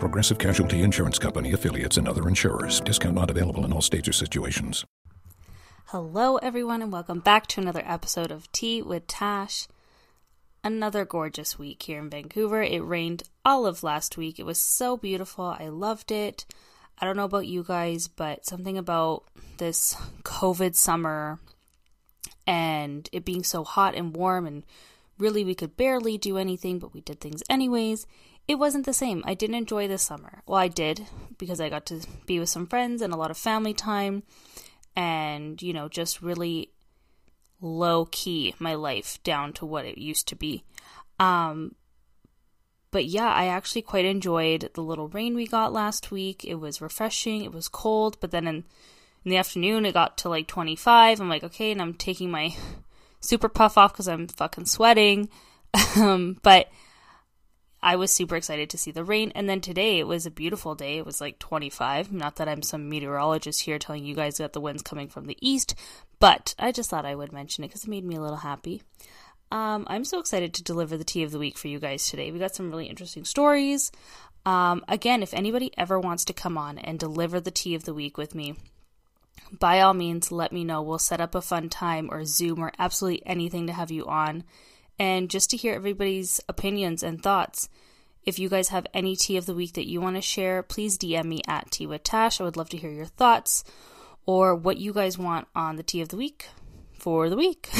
Progressive Casualty Insurance Company affiliates and other insurers. Discount not available in all states or situations. Hello, everyone, and welcome back to another episode of Tea with Tash. Another gorgeous week here in Vancouver. It rained all of last week. It was so beautiful. I loved it. I don't know about you guys, but something about this COVID summer and it being so hot and warm, and really we could barely do anything, but we did things anyways it wasn't the same. I didn't enjoy the summer. Well, I did because I got to be with some friends and a lot of family time and, you know, just really low key my life down to what it used to be. Um, but yeah, I actually quite enjoyed the little rain we got last week. It was refreshing. It was cold, but then in, in the afternoon it got to like 25. I'm like, okay, and I'm taking my super puff off because I'm fucking sweating. um, but I was super excited to see the rain. And then today it was a beautiful day. It was like 25. Not that I'm some meteorologist here telling you guys that the wind's coming from the east, but I just thought I would mention it because it made me a little happy. Um, I'm so excited to deliver the tea of the week for you guys today. We got some really interesting stories. Um, again, if anybody ever wants to come on and deliver the tea of the week with me, by all means, let me know. We'll set up a fun time or Zoom or absolutely anything to have you on and just to hear everybody's opinions and thoughts. If you guys have any tea of the week that you want to share, please DM me at Tea with Tash. I would love to hear your thoughts or what you guys want on the tea of the week for the week.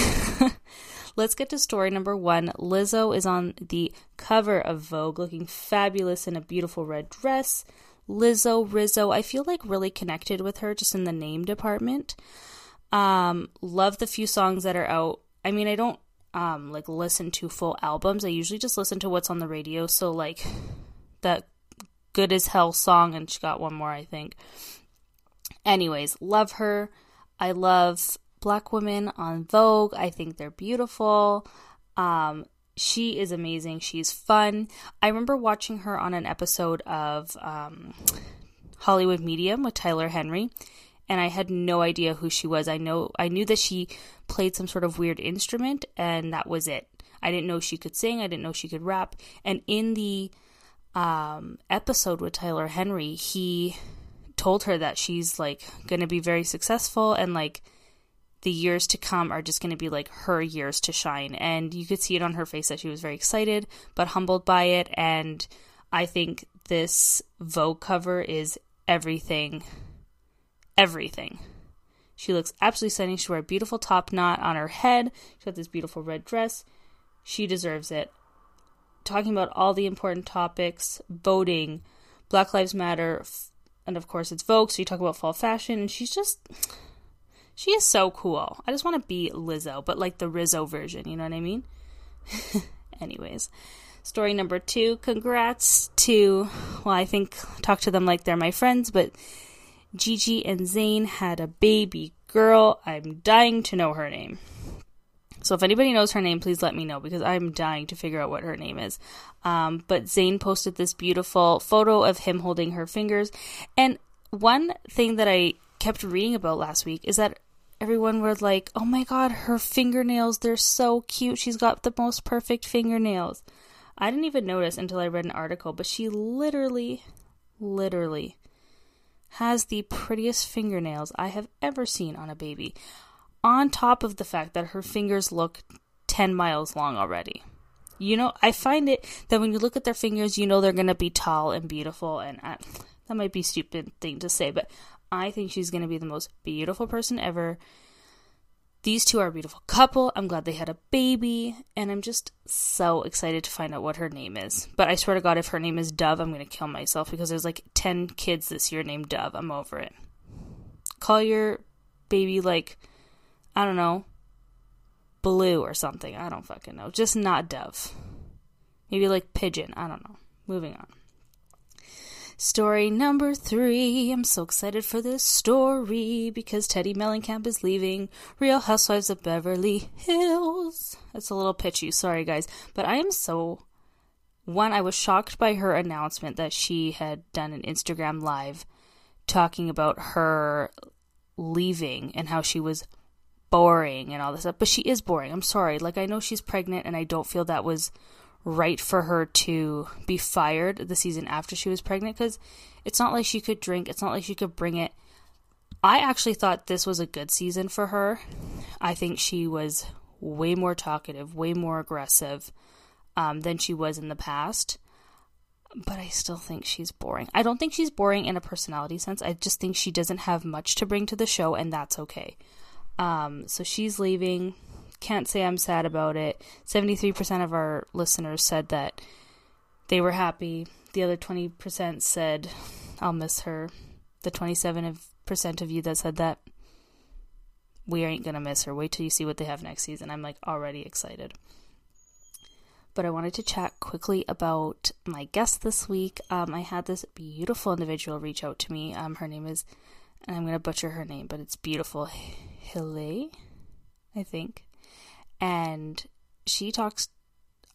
Let's get to story number one. Lizzo is on the cover of Vogue looking fabulous in a beautiful red dress. Lizzo, Rizzo, I feel like really connected with her just in the name department. Um, love the few songs that are out. I mean, I don't um like listen to full albums. I usually just listen to what's on the radio. So like that good as hell song and she got one more I think. Anyways, love her. I love black women on Vogue. I think they're beautiful. Um she is amazing. She's fun. I remember watching her on an episode of um, Hollywood Medium with Tyler Henry, and I had no idea who she was. I know I knew that she played some sort of weird instrument and that was it. I didn't know she could sing, I didn't know she could rap. And in the um, episode with Tyler Henry, he told her that she's like going to be very successful and like the years to come are just going to be like her years to shine. And you could see it on her face that she was very excited but humbled by it. And I think this Vogue cover is everything everything. She looks absolutely stunning. She wore a beautiful top knot on her head. She got this beautiful red dress. She deserves it. Talking about all the important topics, voting, Black Lives Matter, and of course it's Vogue, so you talk about fall fashion, and she's just she is so cool. I just want to be Lizzo, but like the Rizzo version, you know what I mean? Anyways, story number two. Congrats to, well, I think talk to them like they're my friends, but Gigi and Zayn had a baby girl. I'm dying to know her name. So if anybody knows her name, please let me know because I'm dying to figure out what her name is. Um, but Zayn posted this beautiful photo of him holding her fingers. And one thing that I kept reading about last week is that everyone was like, oh my god, her fingernails, they're so cute. She's got the most perfect fingernails. I didn't even notice until I read an article, but she literally, literally has the prettiest fingernails I have ever seen on a baby, on top of the fact that her fingers look 10 miles long already. You know, I find it that when you look at their fingers, you know they're going to be tall and beautiful, and I, that might be stupid thing to say, but I think she's going to be the most beautiful person ever. These two are a beautiful couple. I'm glad they had a baby, and I'm just so excited to find out what her name is. But I swear to God, if her name is Dove, I'm going to kill myself because there's like 10 kids this year named Dove. I'm over it. Call your baby like, I don't know, Blue or something. I don't fucking know. Just not Dove. Maybe like Pigeon. I don't know. Moving on. Story number three. I'm so excited for this story because Teddi Mellencamp is leaving Real Housewives of Beverly Hills. That's a little pitchy, sorry guys. But I am so. One, I was shocked by her announcement that she had done an Instagram live talking about her leaving and how she was boring and all this stuff. But she is boring. I'm sorry. Like, I know she's pregnant and I don't feel that was right for her to be fired the season after she was pregnant because it's not like she could drink, it's not like she could bring it. I actually thought this was a good season for her. I think she was way more talkative, way more aggressive um, than she was in the past. But I still think she's boring. I don't think she's boring in a personality sense. I just think she doesn't have much to bring to the show, and that's okay. Um, so she's leaving. Can't say I'm sad about it. 73% of our listeners said that they were happy. The other 20% said, I'll miss her. The 27% of you that said that, we ain't gonna miss her. Wait till you see what they have next season. I'm like already excited. But I wanted to chat quickly about my guest this week. Um, I had this beautiful individual reach out to me. Um, her name is, and I'm gonna butcher her name, but it's beautiful. Hilay, I think and she talks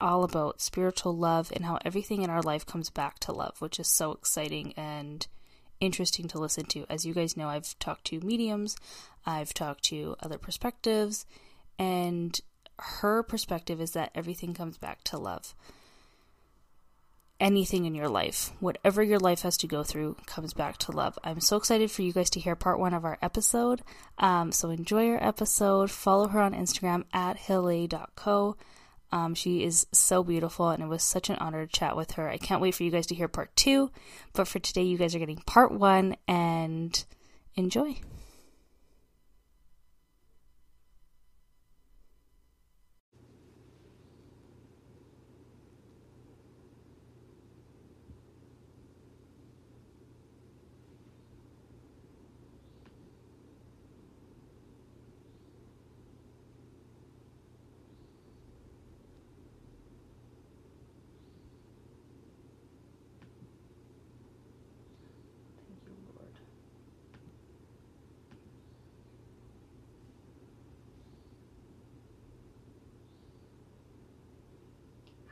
all about spiritual love and how everything in our life comes back to love, which is so exciting and interesting to listen to. As you guys know, I've talked to mediums, I've talked to other perspectives, and her perspective is that everything comes back to love anything in your life, whatever your life has to go through, comes back to love. I'm so excited for you guys to hear part one of our episode. Um, so enjoy your episode. Follow her on Instagram at hilay.co. Um, she is so beautiful, and it was such an honor to chat with her. I can't wait for you guys to hear part two. But for today, you guys are getting part one, and enjoy.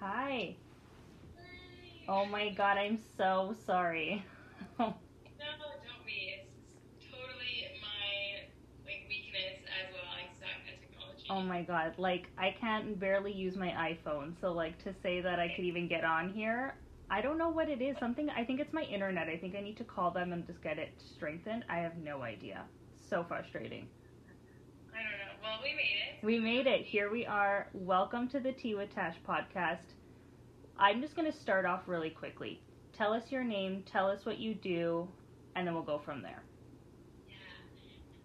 Hi. Oh my god, I'm so sorry. no, don't be. It's totally my like weakness as well. I suck at technology. Oh my god, like I can't barely use my iPhone, so like to say that I could even get on here, I don't know what it is. Something I think it's my internet. I think I need to call them and just get it strengthened. I have no idea. So frustrating. I don't know. Well, we made it. We made it. Here we are. Welcome to the Tea with Tash podcast. I'm just going to start off really quickly. Tell us your name, tell us what you do, and then we'll go from there. Yeah.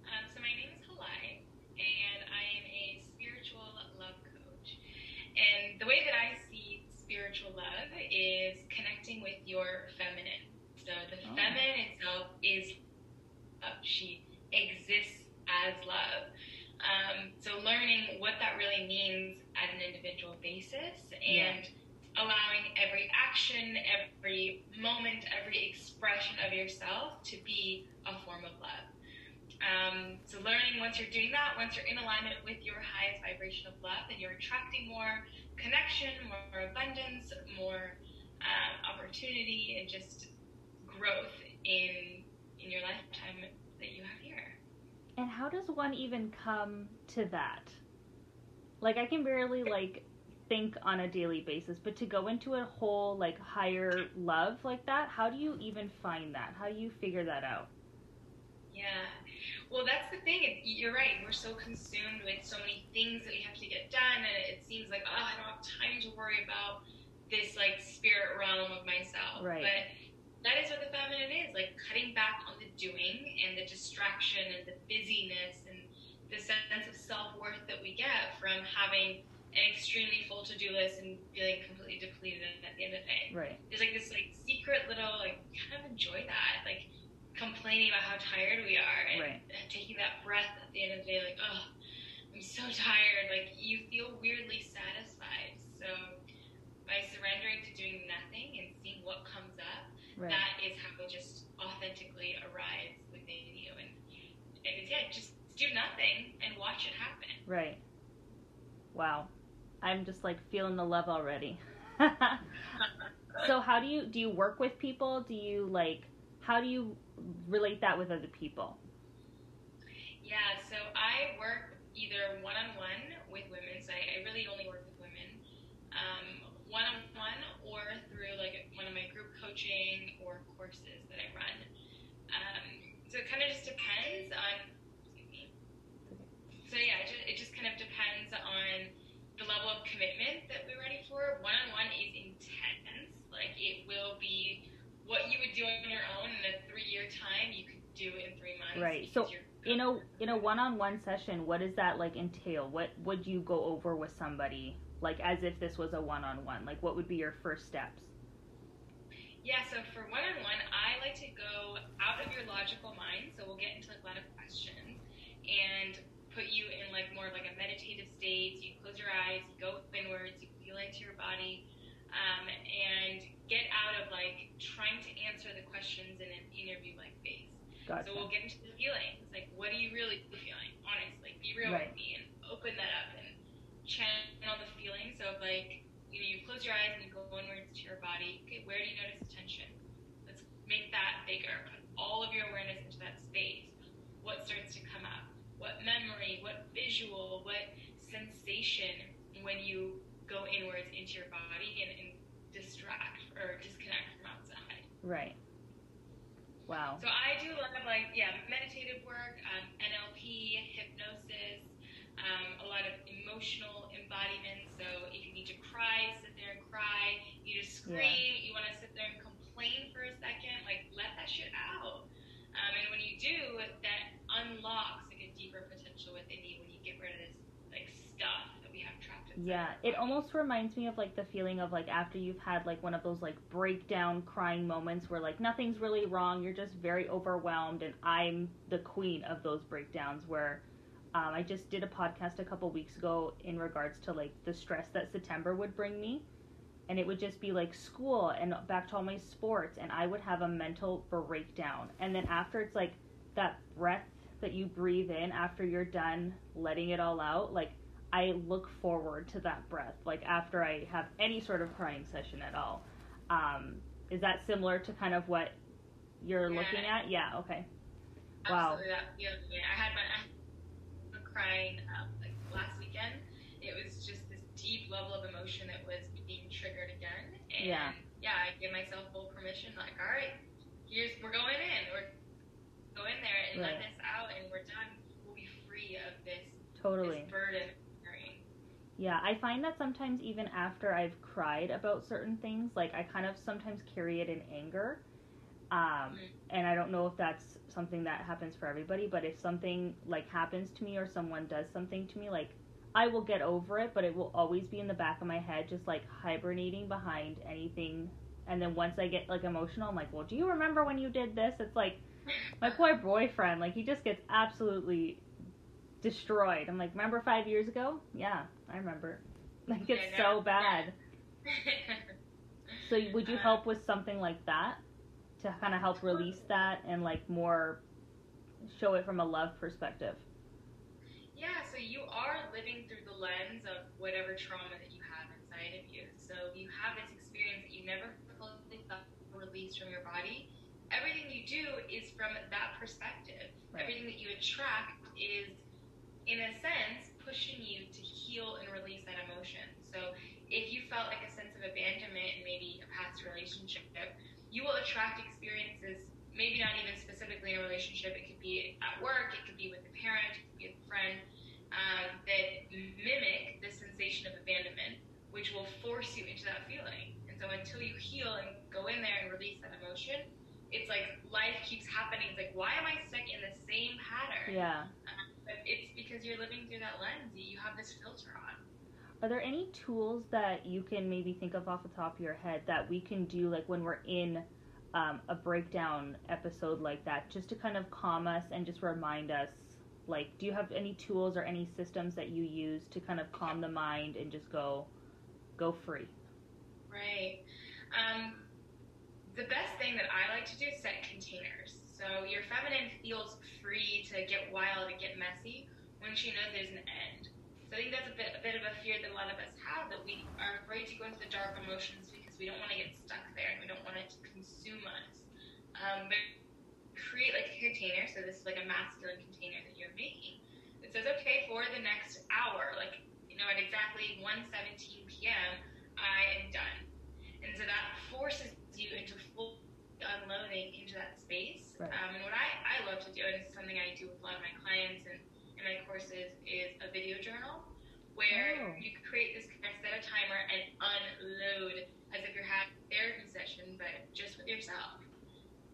Um, so my name is Hilay, and I am a spiritual love coach. And the way that I see spiritual love is connecting with your feminine. So the oh. feminine itself is love. She exists as love. Um, so learning what that really means at an individual basis and yeah allowing every action, every moment, every expression of yourself to be a form of love. Um, so learning once you're doing that, once you're in alignment with your highest vibration of love, then you're attracting more connection, more abundance, more uh, opportunity, and just growth in in your lifetime that you have here. And how does one even come to that? Like I can barely like think on a daily basis, but to go into a whole like higher love like that, how do you even find that? How do you figure that out? Yeah. Well, that's the thing. You're right. We're so consumed with so many things that we have to get done, and it seems like, oh, I don't have time to worry about this like spirit realm of myself. Right. But that is what the feminine is like cutting back on the doing and the distraction and the busyness and the sense of self worth that we get from having an extremely full to do list and feeling completely depleted at the end of the day. Right. There's like this like secret little like kind of enjoy that like complaining about how tired we are and, Right. and taking that breath at the end of the day like oh I'm so tired like you feel weirdly satisfied. So by surrendering to doing nothing and seeing what comes up, Right. that is how it just authentically arrives within you and and it's, yeah just do nothing and watch it happen. Right. Wow. I'm just like feeling the love already. so how do you do you work with people? Do you like how do you relate that with other people? Yeah, so I work either one on one with women, so I, I really only work with women, one on one or through like one of my group coaching or courses that I run. Um, so it kind of just depends on. Excuse me. So yeah, it just, it just kind of depends on the level of commitment that we're ready for. One on one is intense. Like it will be what you would do on your own in a three year time, you could do in three months. Right. So, In a in a one-on-one session, what does that like entail? What would you go over with somebody like as if this was a one-on-one? Like what would be your first steps? Yeah, so for one on one, I like to go out of your logical mind. So we'll get into like, a lot of questions and put you in like more of like a meditative state. You close your eyes, you go inwards, you feel into your body, um, and get out of like trying to answer the questions in an interview like phase. Gotcha. So we'll get into the feelings. Like, what are you really feeling? Honestly, be real Right. with me and open that up and channel the feelings. So, if, like, you know, you close your eyes and you go inwards to your body. Okay, where do you notice tension? Let's make that bigger. Put all of your awareness into that space. What starts to come up? What memory? What visual? What sensation when you go inwards into your body and, and distract or disconnect from outside? Right. Wow. So I do a lot of like yeah meditative work, um, NLP, hypnosis, um, a lot of emotional embodiment. So if you need to cry, sit there and cry. You just to scream. You want to sit there and complain for a second. Like let that shit out. Um, and when you do, that unlocks deeper potential within you when you get rid of this like stuff that we have trapped inside. Yeah, it almost reminds me of like the feeling of like after you've had like one of those like breakdown crying moments where like nothing's really wrong, you're just very overwhelmed, and I'm the queen of those breakdowns where um, I just did a podcast a couple weeks ago in regards to like the stress that September would bring me. And it would just be like school and back to all my sports, and I would have a mental breakdown. And then after, it's like that breath that you breathe in after you're done letting it all out. Like, I look forward to that breath, like after I have any sort of crying session at all. Um, is that similar to kind of what you're Yeah. looking at? Yeah, okay. Wow. Absolutely, that feels me. I had my I crying um, like last weekend. It was just this deep level of emotion that was being triggered again. And Yeah. yeah, I give myself full permission. Like, all right, here's we're going in. We're go in there and Right. let this out, and we're done. We'll be free of this Totally. this burden. Yeah, I find that sometimes even after I've cried about certain things, like I kind of sometimes carry it in anger. Um, Mhm. and I don't know if that's something that happens for everybody, but if something like happens to me or someone does something to me, like I will get over it, but it will always be in the back of my head, just like hibernating behind anything. And then once I get like emotional, I'm like, well, do you remember when you did this? It's like my poor boyfriend, like he just gets absolutely destroyed. I'm like, remember five years ago? Yeah, I remember. Like it's Yeah, so bad. So would you Uh, help with something like that to kind of help release that and like more show it from a love perspective? Yeah, so you are living through the lens of whatever trauma that you have inside of you. So you have this experience that you never fully thought released from your body. Everything you do is from that perspective. Right. Everything that you attract is, in a sense, pushing you to heal and release that emotion. So if you felt like a sense of abandonment in maybe a past relationship, you will attract experiences, maybe not even specifically in a relationship, it could be at work, it could be with a parent, it could be with a friend, um, that mimic the sensation of abandonment, which will force you into that feeling. And so until you heal and go in there and release that emotion, it's like life keeps happening. It's like, why am I stuck in the same pattern? Yeah. Um, it's because you're living through that lens. You have this filter on. Are there any tools that you can maybe think of off the top of your head that we can do, like when we're in um, a breakdown episode like that, just to kind of calm us and just remind us? Like, do you have any tools or any systems that you use to kind of calm the mind and just go, go free? Right. Um, the best thing that I like to do is set containers. So your feminine feels free to get wild and get messy when she knows there's an end. So I think that's a bit, a bit of a fear that a lot of us have that we are afraid to go into the dark emotions because we don't want to get stuck there and we don't want it to consume us. Um, but create like a container. So this is like a masculine container that you're making. It says, okay, for the next hour, like you know, at exactly 1:17 p.m., I am done. And so that forces you into full unloading into that space. Right. Um, and what I, I love to do, and this is something I do with a lot of my clients and in my courses, is a video journal where Oh. you create this kind of set a timer and unload as if you're having a therapy session, but just with yourself.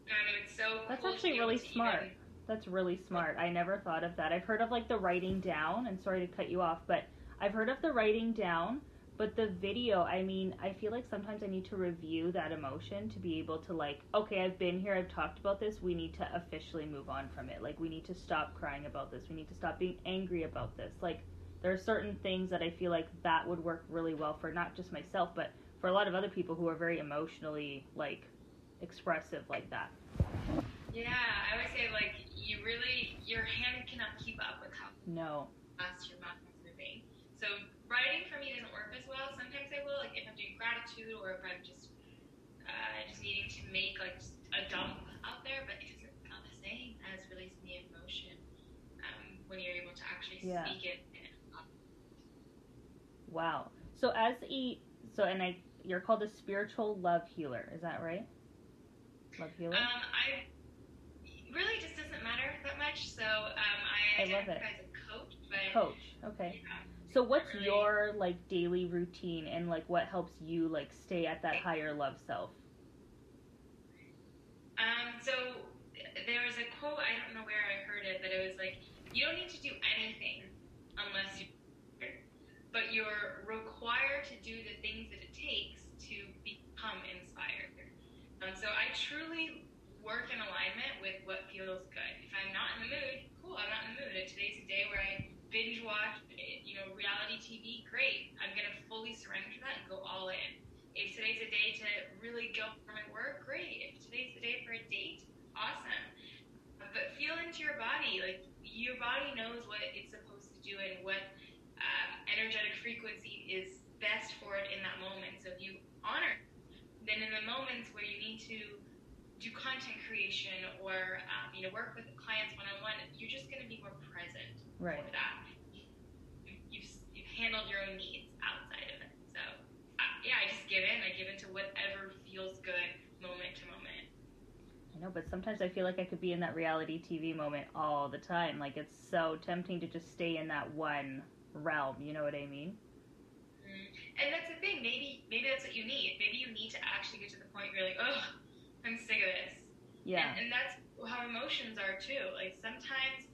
And it's so That's cool actually really smart. even- That's really smart. I never thought of that. I've heard of like the writing down, and sorry to cut you off, but I've heard of the writing down, but the video, I mean, I feel like sometimes I need to review that emotion to be able to like, okay, I've been here, I've talked about this, we need to officially move on from it. Like we need to stop crying about this. We need to stop being angry about this. Like there are certain things that I feel like that would work really well for not just myself, but for a lot of other people who are very emotionally like expressive like that. Yeah, I would say like you really your hand cannot keep up with how No. fast your mouth. So writing for me doesn't work as well. Sometimes I will, like if I'm doing gratitude or if I'm just uh, just needing to make like a dump out there, but it doesn't feel the same as releasing the emotion um, when you're able to actually Yeah. speak it. Wow. So as a so and I you're called a spiritual love healer, is that right? Love healer? Um, I really just doesn't matter that much. So um, I, I love it. as a coach, but Coach. Okay. yeah. So what's really- your like daily routine and like what helps you like stay at that higher love self? Um, so there was a quote, I don't know where I heard it, but it was like, you don't need to do anything unless you, but you're required to do the things that it takes to become inspired. Um, so I truly work in alignment with what feels good. If I'm not in the mood, cool, I'm not in the mood. Today's a day where I binge watch, you know, reality TV, great. I'm gonna fully surrender to that and go all in. If today's a day to really go for my work, great. If today's the day for a date, awesome. But feel into your body. Like your body knows what it's supposed to do and what um, energetic frequency is best for it in that moment. So if you honor, then in the moments where you need to do content creation or um, you know work with clients one on one, you're just going to be more present Right. for that. You- You've, you've handled your own needs outside of it. So, uh, yeah, I just give in. I give into whatever feels good moment to moment. I know, but sometimes I feel like I could be in that reality TV moment all the time. Like it's so tempting to just stay in that one realm, you know what I mean? Mm. And that's the thing. Maybe maybe that's what you need. Maybe you need to actually get to the point where you're like, oh, I'm sick of this. Yeah. And, and that's how emotions are too. Like sometimes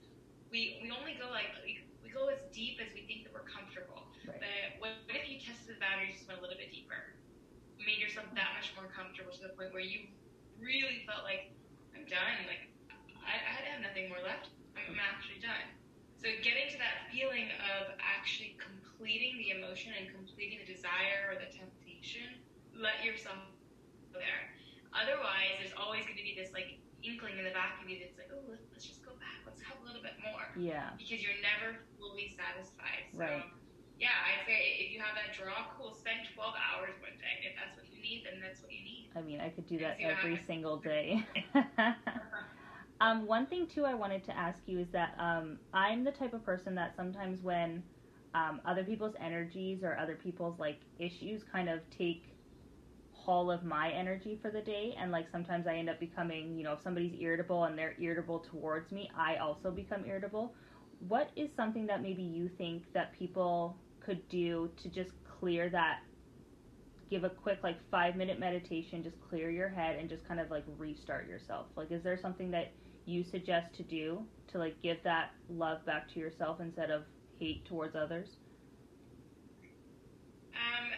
we we only go like we, we go as deep as we think that we're comfortable. Right. But what, what if you tested the boundaries just went a little bit deeper, made yourself that much more comfortable to the point where you really felt like I'm done. Like I, I have nothing more left. I'm, actually done. So getting to that feeling of actually completing the emotion and completing the desire or the temptation, let yourself go there. Otherwise, there's always going to be this like inkling in the back of you that's like, oh, let's, let's just go back. Let's have a little bit more Yeah. because you're never fully satisfied. So, Right. Yeah, I'd say if you have that draw, cool, spend 12 hours one day. If that's what you need, then that's what you need. I mean, I could do that every happens. single day. um, one thing too, I wanted to ask you is that um, I'm the type of person that sometimes when um, other people's energies or other people's like issues kind of take haul of my energy for the day, and like sometimes I end up becoming, you know, if somebody's irritable and they're irritable towards me, I also become irritable. What is something that maybe you think that people could do to just clear that give a quick like five minute meditation, just clear your head and just kind of like restart yourself? Like, is there something that you suggest to do to like give that love back to yourself instead of hate towards others? Um,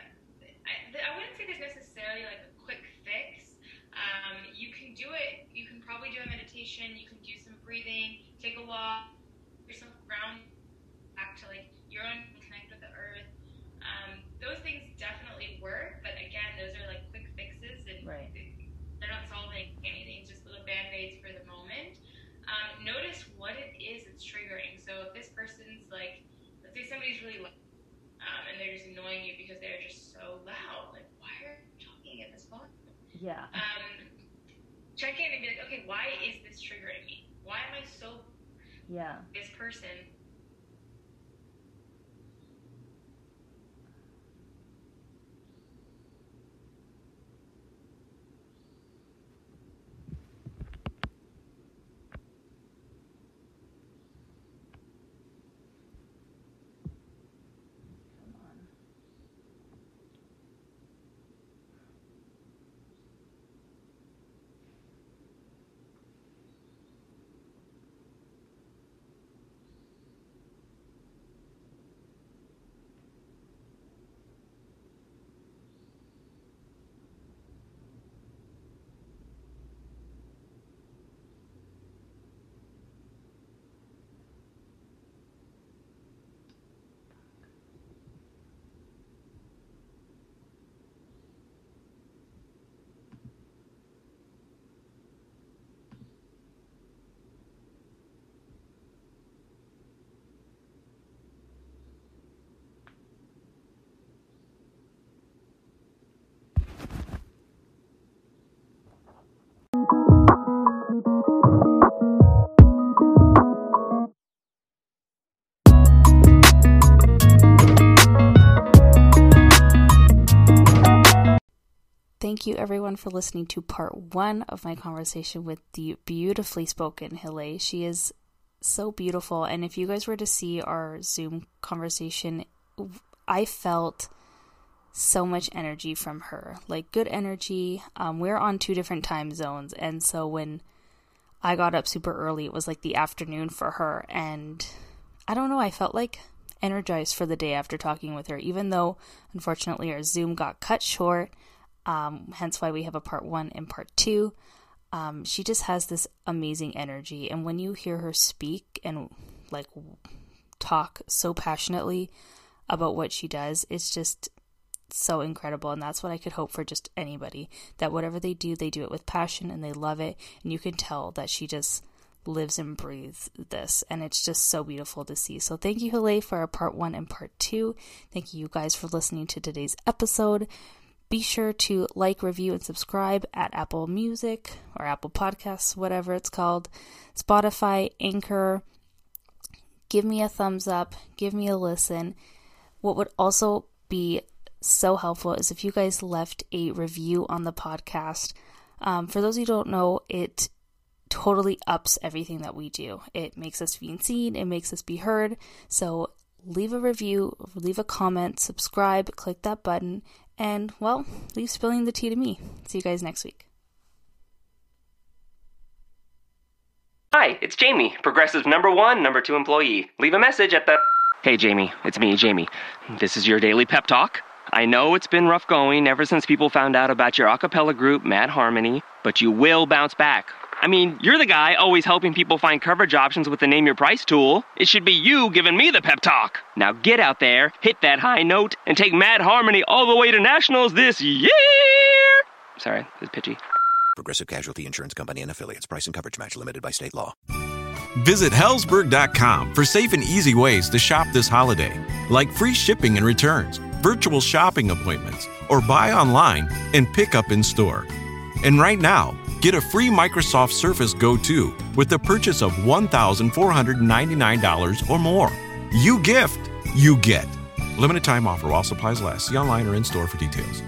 I, I wouldn't say there's necessarily like a quick fix. Um, you can do it. You can probably do a meditation. You can do some breathing. Take a walk. Yourself ground back to like your own connect with the earth. Um, those things definitely work, but again, those are like quick fixes and Right. they're not solving anything. Just little band aids for the moment. Um, notice what it is that's triggering. So if this person's like, let's say somebody's really loud, um, and they're just annoying you because they're just so loud. Like, why are you talking at this volume? Yeah. Um, check in and be like, okay, why is this triggering me? Why am I so Yeah. this person? Thank you, everyone, for listening to part one of my conversation with the beautifully spoken Hilay. She is so beautiful. And if you guys were to see our Zoom conversation, I felt so much energy from her like good energy. Um, we're on two different time zones. And so when I got up super early, it was like the afternoon for her. And I don't know, I felt like energized for the day after talking with her, even though unfortunately our Zoom got cut short. Um, hence why we have a part one and part two. Um, she just has this amazing energy, and when you hear her speak and like talk so passionately about what she does, it's just so incredible. And that's what I could hope for just anybody that whatever they do, they do it with passion and they love it. And you can tell that she just lives and breathes this and it's just so beautiful to see so thank you Hilay for our part one and part two thank you guys for listening to today's episode be sure to like, review, and subscribe at Apple Music or Apple Podcasts, whatever it's called, Spotify, Anchor. Give me a thumbs up, give me a listen. What would also be so helpful is if you guys left a review on the podcast. Um, for those who don't know, it totally ups everything that we do. It makes us be seen, it makes us be heard. So leave a review, leave a comment, subscribe, click that button, and, well, leave spilling the tea to me. See you guys next week. Hi, it's Jamie, Progressive number one, number two employee. Leave a message at the. Hey, Jamie, it's me, Jamie. This is your daily pep talk. I know it's been rough going ever since people found out about your a cappella group, Mad Harmony, but you will bounce back. I mean, you're the guy always helping people find coverage options with the Name Your Price tool. It should be you giving me the pep talk. Now get out there, hit that high note, and take Mad Harmony all the way to nationals this year! Sorry, it's pitchy. Progressive Casualty Insurance Company and affiliates. Price and coverage match limited by state law. Visit Hellsberg.com for safe and easy ways to shop this holiday, like free shipping and returns, virtual shopping appointments, or buy online and pick up in store. And right now, get a free Microsoft Surface Go 2 with the purchase of $1,499 or more. You gift, you get. Limited time offer while supplies last. See online or in store for details.